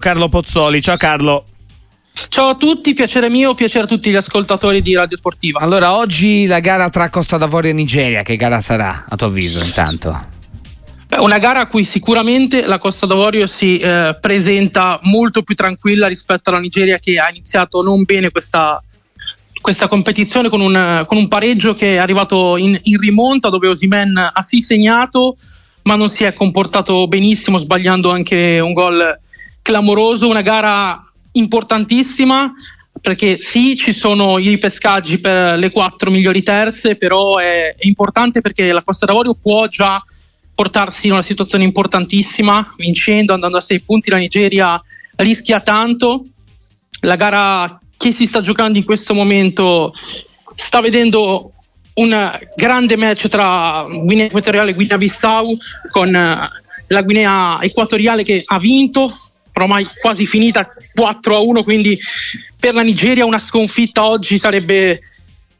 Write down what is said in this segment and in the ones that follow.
Carlo Pozzoli. Ciao Carlo. Ciao a tutti, piacere mio, piacere a tutti gli ascoltatori di Radio Sportiva. Allora, oggi la gara tra Costa d'Avorio e Nigeria, che gara sarà a tuo avviso intanto? Beh, una gara a cui sicuramente la Costa d'Avorio si eh, presenta molto più tranquilla rispetto alla Nigeria che ha iniziato non bene questa, questa competizione con un, con un, pareggio che è arrivato in, in rimonta dove Osimen ha sì segnato ma non si è comportato benissimo sbagliando anche un gol clamoroso, una gara importantissima perché sì, ci sono i ripescaggi per le quattro migliori terze, però è, è importante perché la Costa d'Avorio può già portarsi in una situazione importantissima, vincendo, andando a sei punti, la Nigeria rischia tanto. La gara che si sta giocando in questo momento sta vedendo un grande match tra Guinea Equatoriale e Guinea Bissau con la Guinea Equatoriale che ha vinto ormai quasi finita 4 a 1, quindi per la Nigeria una sconfitta oggi sarebbe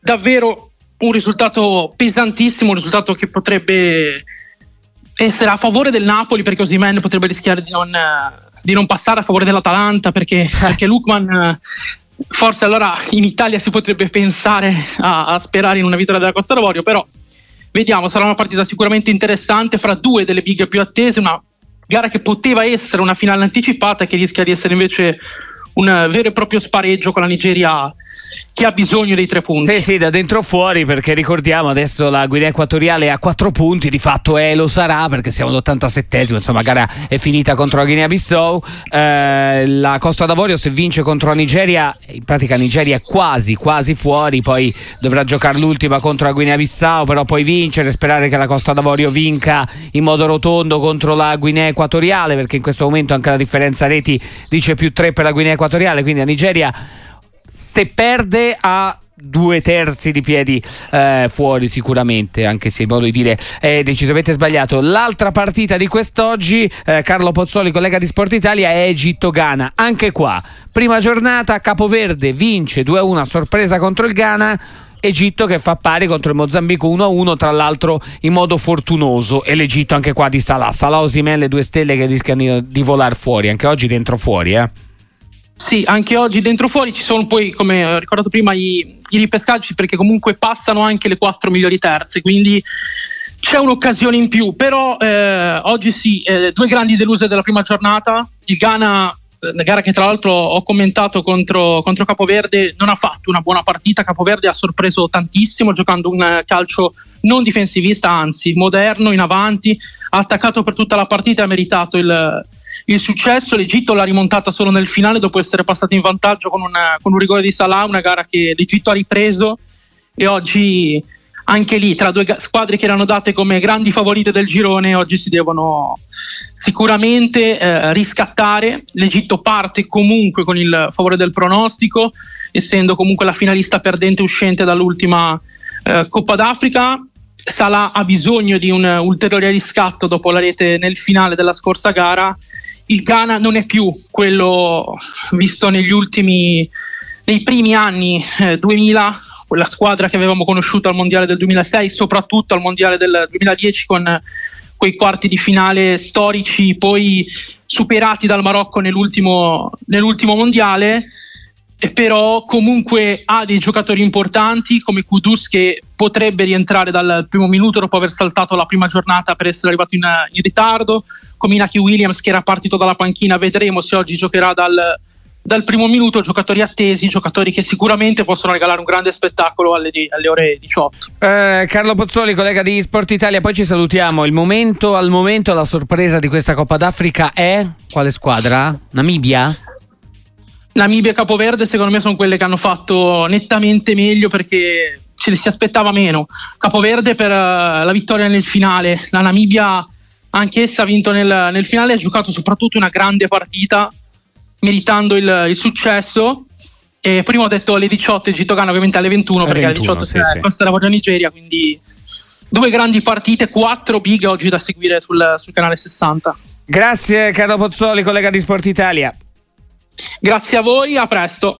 davvero un risultato pesantissimo, un risultato che potrebbe essere a favore del Napoli perché Osimen potrebbe rischiare di non, di non, passare a favore dell'Atalanta perché, perché Lukman forse allora in Italia si potrebbe pensare a, a sperare in una vittoria della Costa d'Avorio però vediamo sarà una partita sicuramente interessante fra due delle big più attese una gara che poteva essere una finale anticipata e che rischia di essere invece un vero e proprio spareggio con la Nigeria che ha bisogno dei tre punti. Sì, sì, da dentro fuori, perché ricordiamo adesso la Guinea Equatoriale ha quattro punti, di fatto è lo sarà perché siamo all'87esimo, insomma, gara è finita contro la Guinea Bissau. Eh, la Costa d'Avorio se vince contro la Nigeria, in pratica Nigeria è quasi, quasi fuori, poi dovrà giocare l'ultima contro la Guinea Bissau, però poi vincere, sperare che la Costa d'Avorio vinca in modo rotondo contro la Guinea Equatoriale, perché in questo momento anche la differenza reti dice più 3 per la Guinea Equatoriale, quindi la Nigeria se perde ha due terzi di piedi eh, fuori sicuramente anche se il modo di dire è decisamente sbagliato. L'altra partita di quest'oggi eh, Carlo Pozzoli collega di Sport Italia è Egitto-Ghana. Anche qua prima giornata Capoverde vince 2-1 a sorpresa contro il Ghana. Egitto che fa pari contro il Mozambico 1-1 tra l'altro in modo fortunoso. E l'Egitto anche qua di Salah. Salah Osimè le due stelle che rischiano di volare fuori. Anche oggi dentro fuori eh sì, anche oggi dentro fuori ci sono poi, come ho ricordato prima, i, i ripescaggi perché comunque passano anche le quattro migliori terze, quindi c'è un'occasione in più, però eh, oggi sì, eh, due grandi deluse della prima giornata, il Ghana, eh, gara che tra l'altro ho commentato contro, contro, Capoverde, non ha fatto una buona partita, Capoverde ha sorpreso tantissimo giocando un calcio non difensivista, anzi moderno, in avanti, ha attaccato per tutta la partita e ha meritato il il successo. L'Egitto l'ha rimontata solo nel finale dopo essere passato in vantaggio con, una, con un rigore di Salah, una gara che l'Egitto ha ripreso e oggi anche lì tra due squadre che erano date come grandi favorite del girone oggi si devono sicuramente eh, riscattare. L'Egitto parte comunque con il favore del pronostico, essendo comunque la finalista perdente uscente dall'ultima eh, Coppa d'Africa. Salah ha bisogno di un ulteriore riscatto dopo la rete nel finale della scorsa gara il Ghana non è più quello visto negli ultimi nei primi anni eh, 2000, quella squadra che avevamo conosciuto al mondiale del 2006, soprattutto al mondiale del 2010 con quei quarti di finale storici poi superati dal Marocco nell'ultimo, nell'ultimo mondiale però comunque ha dei giocatori importanti come Kudus che potrebbe rientrare dal primo minuto dopo aver saltato la prima giornata per essere arrivato in, in ritardo, come Inaki Williams che era partito dalla panchina, vedremo se oggi giocherà dal, dal primo minuto, giocatori attesi, giocatori che sicuramente possono regalare un grande spettacolo alle, alle ore 18. Eh, Carlo Pozzoli, collega di Sport Italia, poi ci salutiamo. Il momento, al momento la sorpresa di questa Coppa d'Africa è quale squadra? Namibia? Namibia e Capoverde secondo me sono quelle che hanno fatto nettamente meglio perché ce le si aspettava meno. Capoverde per uh, la vittoria nel finale, la Namibia anch'essa ha vinto nel, nel finale, ha giocato soprattutto una grande partita, meritando il, il successo. E prima ho detto alle 18 Egitto Ghana ovviamente alle 21 alle perché 21, alle 18 sì, sì. questa era la Nigeria quindi due grandi partite quattro big oggi da seguire sul, sul canale 60 grazie Carlo Pozzoli collega di Sport Italia Grazie a voi, a presto.